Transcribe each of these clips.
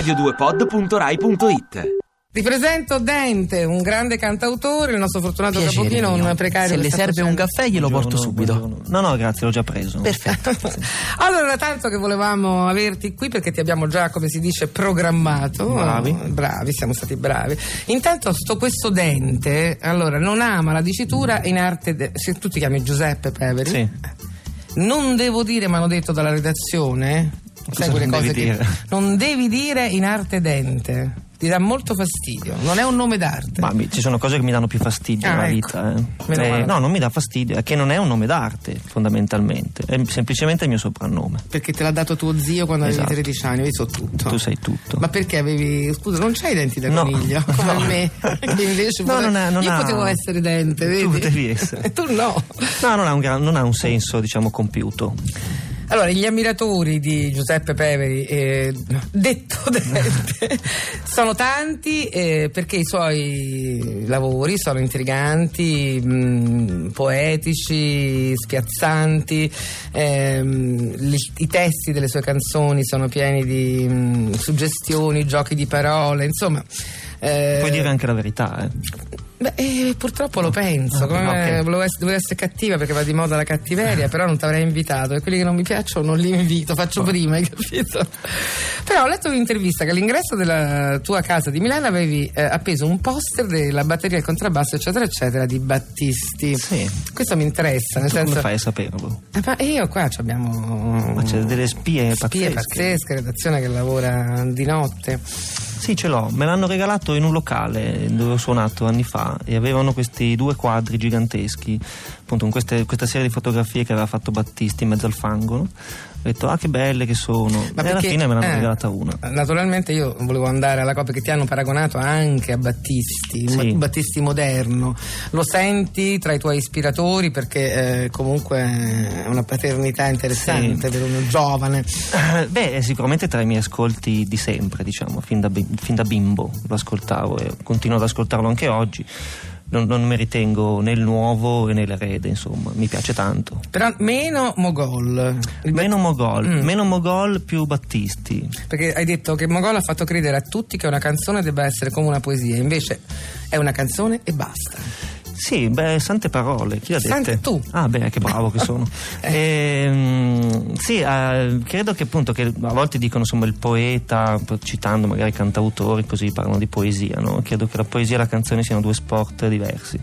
radio2pod.rai.it Ti presento Dente, un grande cantautore, il nostro fortunato Piacere capochino, mio. un precario. Se le serve un facendo- caffè glielo porto subito. Buongiorno. No, no, grazie, l'ho già preso. Perfetto. Allora, tanto che volevamo averti qui perché ti abbiamo già, come si dice, programmato. Bravi. Oh, bravi, siamo stati bravi. Intanto, sto questo Dente, allora, non ama la dicitura in arte. de- se tu ti chiami Giuseppe Peveri, Sì. non devo dire, ma hanno detto dalla redazione. Sai quelle non cose devi che dire? non devi dire in arte dente. Ti dà molto fastidio. Non è un nome d'arte. Ma ci sono cose che mi danno più fastidio Ah, nella ecco. vita. eh. Eh, no, non mi dà fastidio, è che non è un nome d'arte, fondamentalmente. È semplicemente il mio soprannome. Perché te l'ha dato tuo zio quando Esatto. avevi 13 anni, io so tutto. Tu sai tutto. Ma perché avevi. Scusa, non c'hai i denti da No. coniglio come No. me. Che invece No, non è- non io ha- potevo essere dente, vedi? Tu potevi essere. E tu no. No, non ha un, gran- non ha un senso, diciamo, compiuto. Allora, gli ammiratori di Giuseppe Peveri, eh, detto dente, sono tanti eh, perché i suoi lavori sono intriganti, mh, poetici, spiazzanti, ehm, li- i testi delle sue canzoni sono pieni di mh, suggestioni, giochi di parole, insomma. eh, Puoi dire anche la verità, eh. Beh, eh, purtroppo lo penso, Ah, come ok. volevo essere, dovevo essere cattiva perché va di moda la cattiveria, però non ti avrei invitato e quelli che non mi piacciono non li invito, faccio prima, hai capito? Però ho letto un'intervista che all'ingresso della tua casa di Milano avevi eh, appeso un poster della batteria, il contrabbasso, eccetera, eccetera, di Battisti. Sì. Questo mi interessa, nel Tu senso... come fai a saperlo? Eh, ma io qua abbiamo... Ma c'è delle spie spie pazzesche. pazzesche, redazione che lavora di notte. Sì, ce l'ho. Me l'hanno regalato in un locale dove ho suonato anni fa e avevano questi due quadri giganteschi, appunto con queste- questa serie di fotografie che aveva fatto Battisti in mezzo al fango. no? Ho detto, ah, che belle che sono. e alla fine me l'hanno eh, regalata una. Naturalmente io volevo andare alla coppia che ti hanno paragonato anche a Battisti, Sì. Bat- Battisti moderno. Lo senti tra i tuoi ispiratori perché eh, comunque è una paternità interessante Sì. per uno giovane. Eh, Beh, è sicuramente tra i miei ascolti di sempre, diciamo, fin da, fin da bimbo lo ascoltavo e continuo ad ascoltarlo anche oggi. Non, non mi ritengo né il nuovo né l'erede, insomma, mi piace tanto. Però meno Mogol. Meno Mogol, Mm. meno Mogol più Battisti. Perché hai detto che Mogol ha fatto credere a tutti che una canzone debba essere come una poesia, invece è una canzone e basta. Sì, beh, sante parole, chi l'ha? Sante tu. Ah, beh, che bravo che sono. Ehm, sì, eh, credo che appunto che a volte dicono insomma il poeta, citando magari cantautori, così parlano di poesia, no? Credo che la poesia e la canzone siano due sport diversi.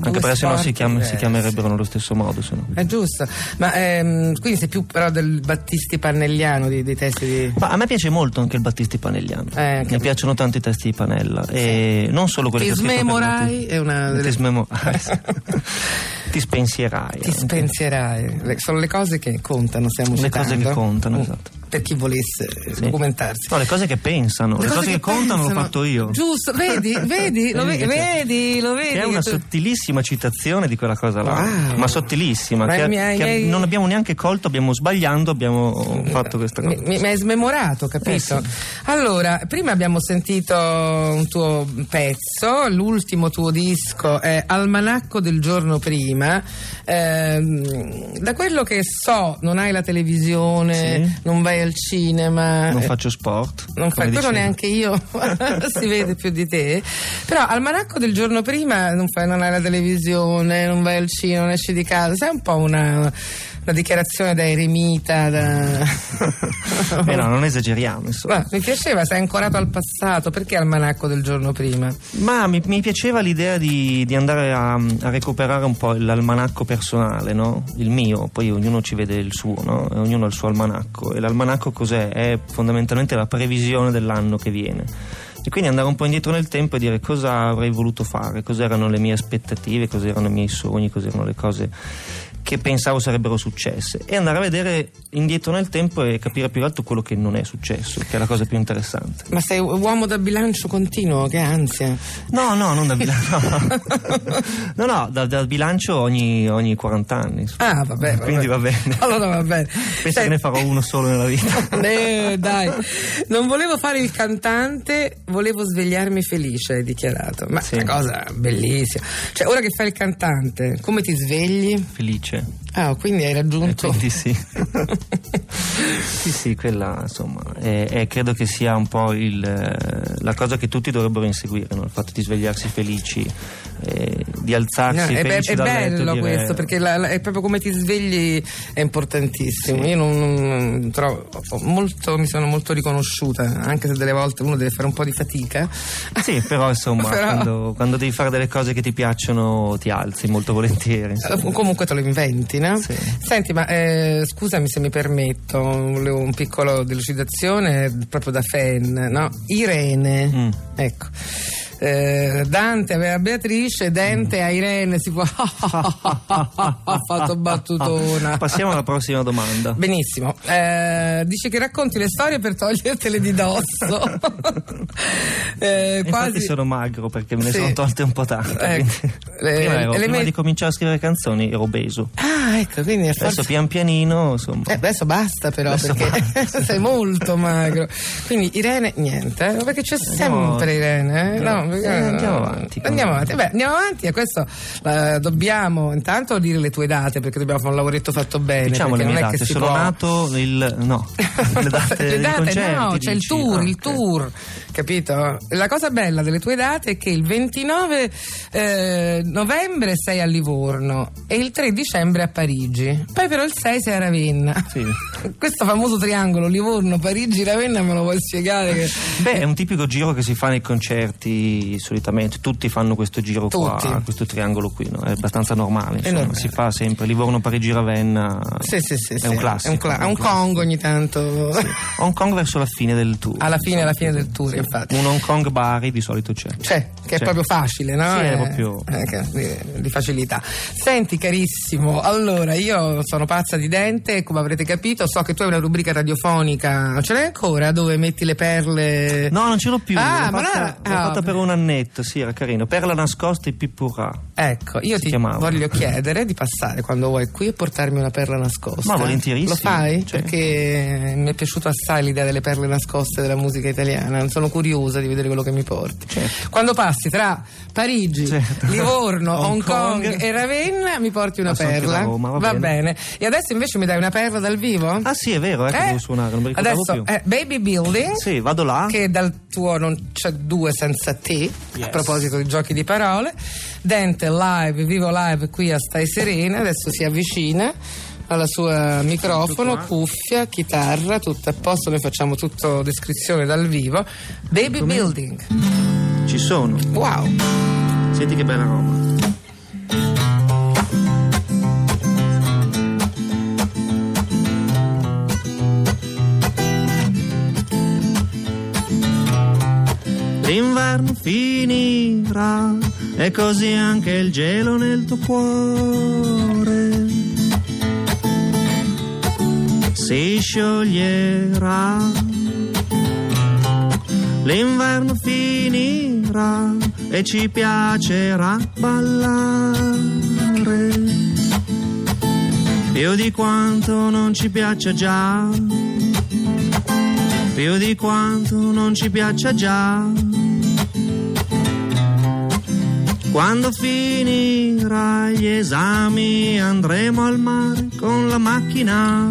Anche perché sennò si, chiam- si diversi. chiamerebbero nello stesso modo. se no. È giusto. Ma ehm, quindi sei più però del Battisti Pannelliano di- dei testi di. Ma a me piace molto anche il Battisti Panegliano. Eh, Mi piacciono tanto i testi di Panella. E non solo quelli Ti che smemorai è una delle- Ti smemorai. Ti spensierai. Ti spensierai. Sono le cose che contano, stiamo Le citando. cose che contano, Mm. esatto. Per chi volesse Sì. documentarsi. No, le cose che pensano, le, cose, che, contano l'ho fatto io. Giusto, vedi, vedi, lo Vedi vedi, che lo vedi. Che è una sottilissima citazione di quella cosa là, Wow. ma sottilissima, Ma che, mi hai- che mi hai- non abbiamo neanche colto, abbiamo sbagliando, abbiamo fatto questa cosa. Mi, mi- hai smemorato, capito? Eh, sì. Allora, prima abbiamo sentito un tuo pezzo, l'ultimo tuo disco è Almanacco del giorno prima. Ehm, da quello che so, non hai la televisione, Sì. non vai al cinema. Non eh, faccio sport. Non fai quello neanche io, si vede più di te. Però almanacco del giorno prima non, fai, non hai la televisione, non vai al cinema, non esci di casa. Sei un po' una, una dichiarazione da eremita. Da... Eh no, non esageriamo, insomma. Ma mi piaceva, sei ancorato al passato. Perché almanacco del giorno prima? Ma mi, mi piaceva l'idea di, di andare a, a recuperare un po' l'almanacco personale, no? Il mio, poi ognuno ci vede il suo, no? Ognuno ha il suo almanacco. E l'almanacco cos'è? È fondamentalmente la previsione dell'anno che viene. E quindi andare un po' indietro nel tempo e dire cosa avrei voluto fare, cos'erano le mie aspettative, cos'erano i miei sogni, cos'erano le cose che pensavo sarebbero successe e andare a vedere indietro nel tempo e capire più che altro quello che non è successo, che è la cosa più interessante. Ma sei uomo da bilancio continuo, che ansia. No, no, non da bilancio. No, no, da, da bilancio ogni, ogni 40 anni. Ah, vabbè, vabbè. Quindi va bene. Allora va bene. Penso Senti- che ne farò uno solo nella vita. Eh, dai, non volevo fare il cantante, volevo svegliarmi felice, hai dichiarato. Ma Sì. è una cosa bellissima. Cioè, ora che fai il cantante, come ti svegli? Felice. Ah, quindi hai raggiunto. quindi sì. Sì, sì, quella insomma, è, è, credo che sia un po' il, la cosa che tutti dovrebbero inseguire, no? il fatto di svegliarsi felici, eh, di alzarsi no, felici è, dal è bello letto, questo, perché la, la, è proprio come ti svegli, è importantissimo. Sì. Io non, non trovo, molto, mi sono molto riconosciuta, anche se delle volte uno deve fare un po' di fatica. Sì, però insomma, Però- Quando, quando devi fare delle cose che ti piacciono, ti alzi molto volentieri. insomma. Eh, Comunque te lo inventi, no? Sì. Senti, ma eh, scusami se mi permetto, volevo un piccolo delucidazione proprio da fan, no? Irene, Mm. ecco. Eh, Dante aveva Beatrice, Dente a Irene si può. ha fatto battutona. Passiamo alla prossima domanda. Benissimo, Eh, dice che racconti le storie per togliertele di dosso. Eh, quasi. sono magro perché me ne Sì. sono tolte un po' tante. Ecco. Le- prima, ero- prima met- di cominciare a scrivere canzoni ero obeso. Ah, ecco, quindi è Adesso forza. pian pianino, insomma. Eh, adesso basta però Adesso perché sei molto magro. Quindi Irene niente, eh, perché c'è sempre Irene. eh? No, Eh, andiamo avanti. Andiamo avanti. Beh, andiamo avanti e questo eh, dobbiamo intanto dire le tue date perché dobbiamo fare un lavoretto fatto bene. Diciamo le mie non è date, che si sono può... nato il no, le date, Le date, concerti, no, c'è il dici? tour, Ah, il ok. tour, capito? La cosa bella delle tue date è che il 29 eh, novembre sei a Livorno e il 3 dicembre a Parigi. Poi però il 6 sei a Ravenna. Sì. Questo famoso triangolo Livorno, Parigi, Ravenna me lo vuoi spiegare? Che... Beh, è un tipico giro che si fa nei concerti solitamente, tutti fanno questo giro Tutti. qua, questo triangolo qui, no? è abbastanza normale, insomma, si fa sempre Livorno, Parigi, Ravenna. Sì, sì, sì. È un classico. È un, cla- è classico. Kong ogni tanto. Hong Kong verso la fine del tour. Alla fine, alla fine del tour, infatti. Un Hong Kong Bari di solito c'è. C'è, che è C'è. proprio facile, no? Sì, è Eh, proprio- eh, di, facilità. Senti, carissimo, allora io sono pazza di dente, come avrete capito, so che tu hai una rubrica radiofonica, ce l'hai ancora dove metti le perle? No, non ce l'ho più. Ah, l'ho ma fatta, allora- l'ho ah, fatta per un annetto, sì, era carino. Perla nascosta e pippurà. Ecco, io ti chiamava. voglio chiedere di passare quando vuoi qui e portarmi una perla nascosta. Ma volentierissimo, Lo fai? certo. Perché mi è piaciuta assai l'idea delle perle nascoste della musica italiana. Sono curiosa di vedere quello che mi porti. Certo. Quando passi tra Parigi, Certo. Livorno, Hong Hong Kong, Kong e Ravenna, mi porti una anche perla. Roma, va bene. E adesso invece mi dai una perla dal vivo? Ah sì, è vero, eh, che devo suonare, non mi ricordavo Adesso più. è Baby Building. Sì, vado là. Che dal tuo non c'è due senza te, a Yes. proposito di giochi di parole. Dente live, vivo live qui a Stai Serena, adesso si avvicina alla sua microfono, cuffia, chitarra, tutto a posto, noi facciamo tutto descrizione dal vivo. Baby Com'è? Building. Ci sono. Wow. Senti che bella roba. L'inverno finirà e così anche il gelo nel tuo cuore si scioglierà. L'inverno finirà e ci piacerà ballare. Più di quanto non ci piaccia già. Più di quanto non ci piaccia già. Quando finirà gli esami andremo al mare con la macchina.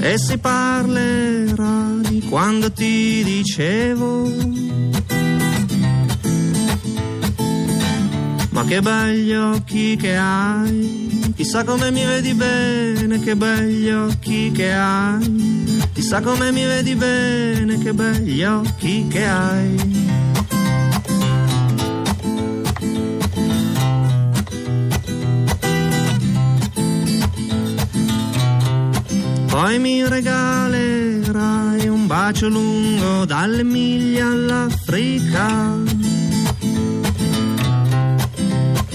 E si parlerà di quando ti dicevo. Ma che begli occhi che hai chissà come mi vedi bene che begli occhi che hai. Chissà come mi vedi bene che begli occhi che hai Poi mi regalerai un bacio lungo dalle miglia all'Africa.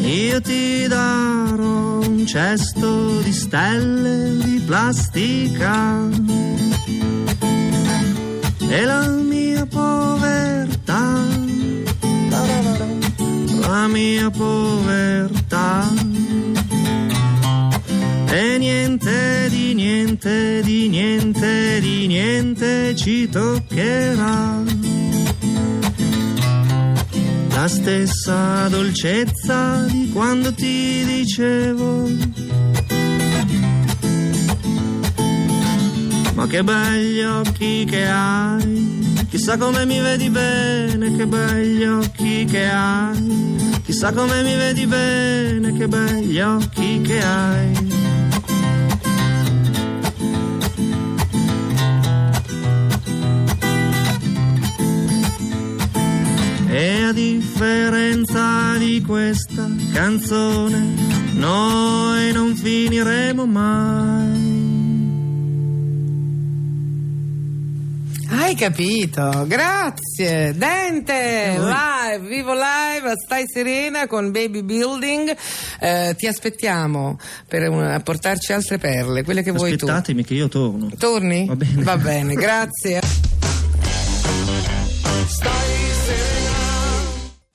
Io ti darò un cesto di stelle di plastica. E la mia povertà, la mia povertà. E niente niente, di niente, di niente ci toccherà. La stessa dolcezza di quando ti dicevo Ma che begli occhi che hai, chissà come mi vedi bene, che begli occhi che hai, chissà come mi vedi bene, che begli occhi che hai. A differenza di questa canzone, noi non finiremo mai. Hai capito, grazie. Dente, live, vivo live, stai serena con Baby Building. Eh, ti aspettiamo per una, portarci altre perle, quelle che vuoi tu. Aspettatemi che io torno. Torni? Va bene. Va bene, grazie.